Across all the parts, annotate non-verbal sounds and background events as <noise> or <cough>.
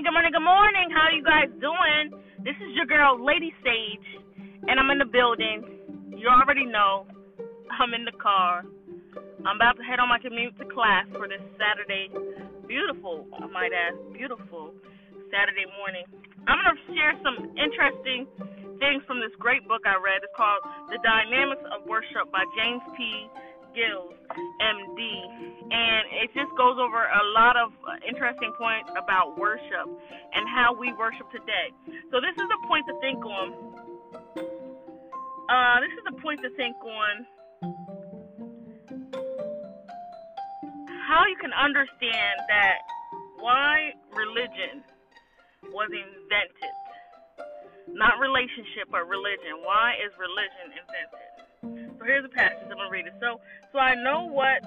morning, good morning, good morning. How are you guys doing? This is your girl, Lady Sage, and I'm in the building. You already know. I'm in the car. I'm about to head on my commute to class for this Saturday. Beautiful, I might add, beautiful Saturday morning. I'm going to share some interesting things from this great book I read. It's called The Dynamics of Worship by James P. Gills, MD, and it just goes over a lot of interesting points about worship and how we worship today. So this is a point to think on. Uh, this is a point to think on how you can understand that why religion was invented. Not relationship, but religion. Why is religion invented? So here's a passage. I'm gonna read it. So, so I know what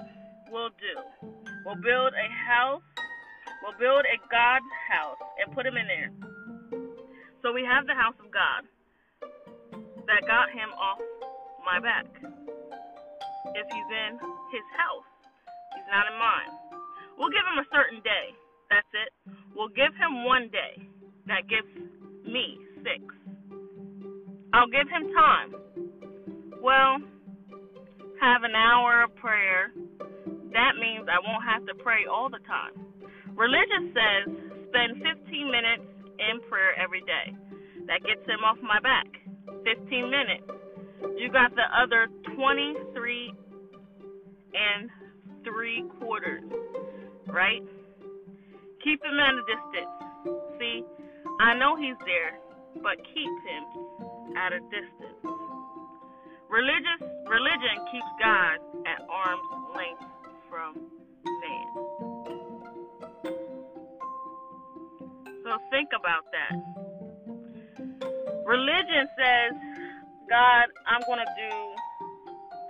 we'll do. We'll build a house. We'll build a God house and put him in there. So we have the house of God that got him off my back. If he's in his house, he's not in mine. We'll give him a certain day. That's it. We'll give him one day. That gives me six. I'll give him time. Well, have an hour of prayer, that means I won't have to pray all the time. Religion says spend 15 minutes in prayer every day. That gets him off my back. 15 minutes. You got the other 23 and three quarters, right? Keep him at a distance. See, I know he's there, but keep him at a distance. Religious religion keeps God at arm's length from man. So think about that. Religion says, God, I'm going to do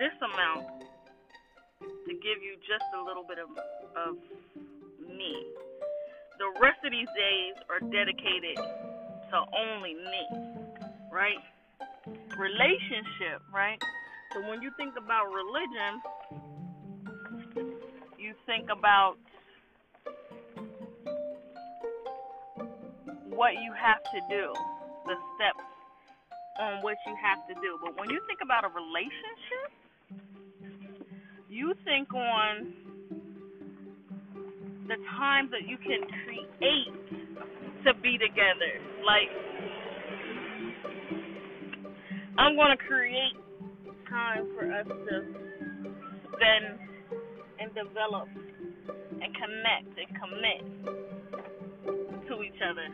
this amount to give you just a little bit of, of me. The rest of these days are dedicated to only me, right? Relationship, right? So when you think about religion, you think about what you have to do, the steps on what you have to do. But when you think about a relationship, you think on the times that you can create to be together. Like I'm going to create time for us to spend and develop and connect and commit to each other.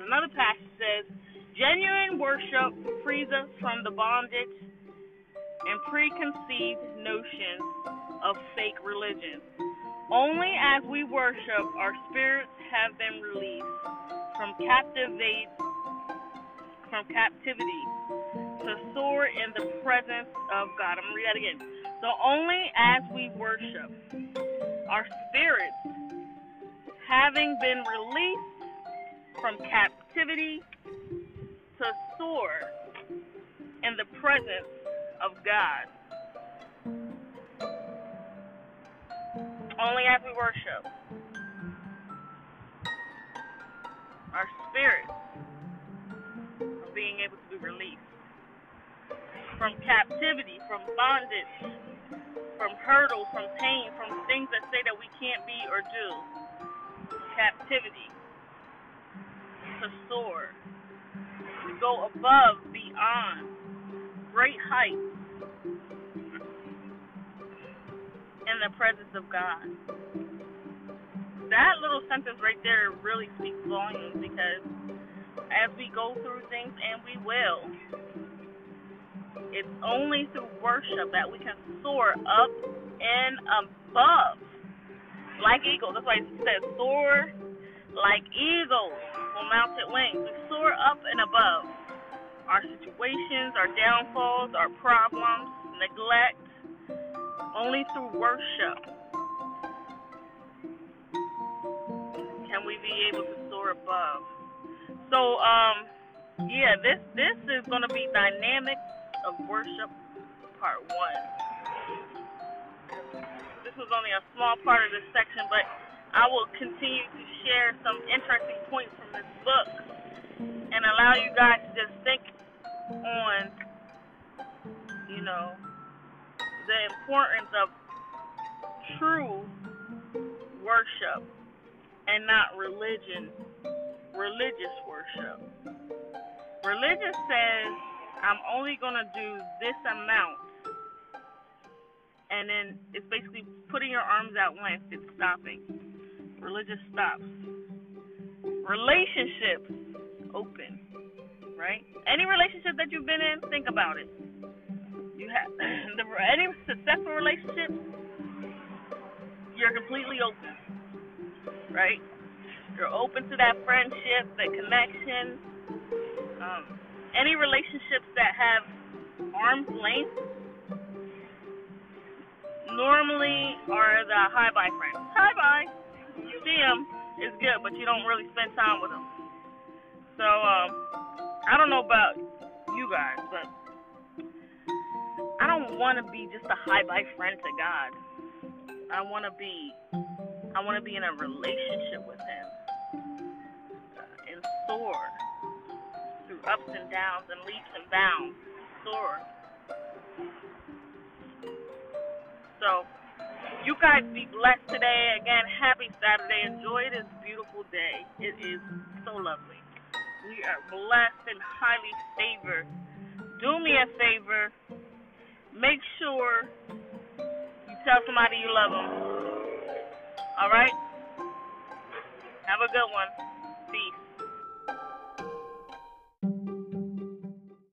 Another passage says, genuine worship frees us from the bondage and preconceived notions of fake religion. Only as we worship, our spirits have been released from captivate from captivity to soar in the presence of God. I'm going to read again. So only as we worship, our spirits, having been released from captivity to soar in the presence of God. Only as we worship. Our spirits able to be released from captivity, from bondage, from hurdles, from pain, from things that say that we can't be or do. Captivity to soar, to go above, beyond, great heights in the presence of God. That little sentence right there really speaks volumes because as we go through things, and we will. It's only through worship that we can soar up and above like eagles. That's why it says soar like eagles with mounted wings. We soar up and above our situations, our downfalls, our problems, neglect, only through worship can we be able to soar above. So, um, yeah, this this is gonna be dynamics of worship, part one. This was only a small part of this section, but I will continue to share some interesting points from this book and allow you guys to just think on, you know, the importance of true worship and not religion, religious worship. Religious says, I'm only going to do this amount. And then it's basically putting your arms out length, it's stopping. Religious stops. Relationships open, right? Any relationship that you've been in, think about it. You have <clears throat> the, any successful relationship, you're completely open, right? You're open to that friendship, that connection. Um, any relationships that have arm's length normally are the hi bye friends. Hi bye. You see them, it's good, but you don't really spend time with them. So, um, I don't know about you guys, but I don't want to be just a hi bye friend to God. I want to be, I want to be in a relationship with Him soar through ups and downs and leaps and bounds. Soar. So, you guys be blessed today. Again, happy Saturday. Enjoy this beautiful day. It is so lovely. We are blessed and highly favored. Do me a favor. Make sure you tell somebody you love them. All right? Have a good one.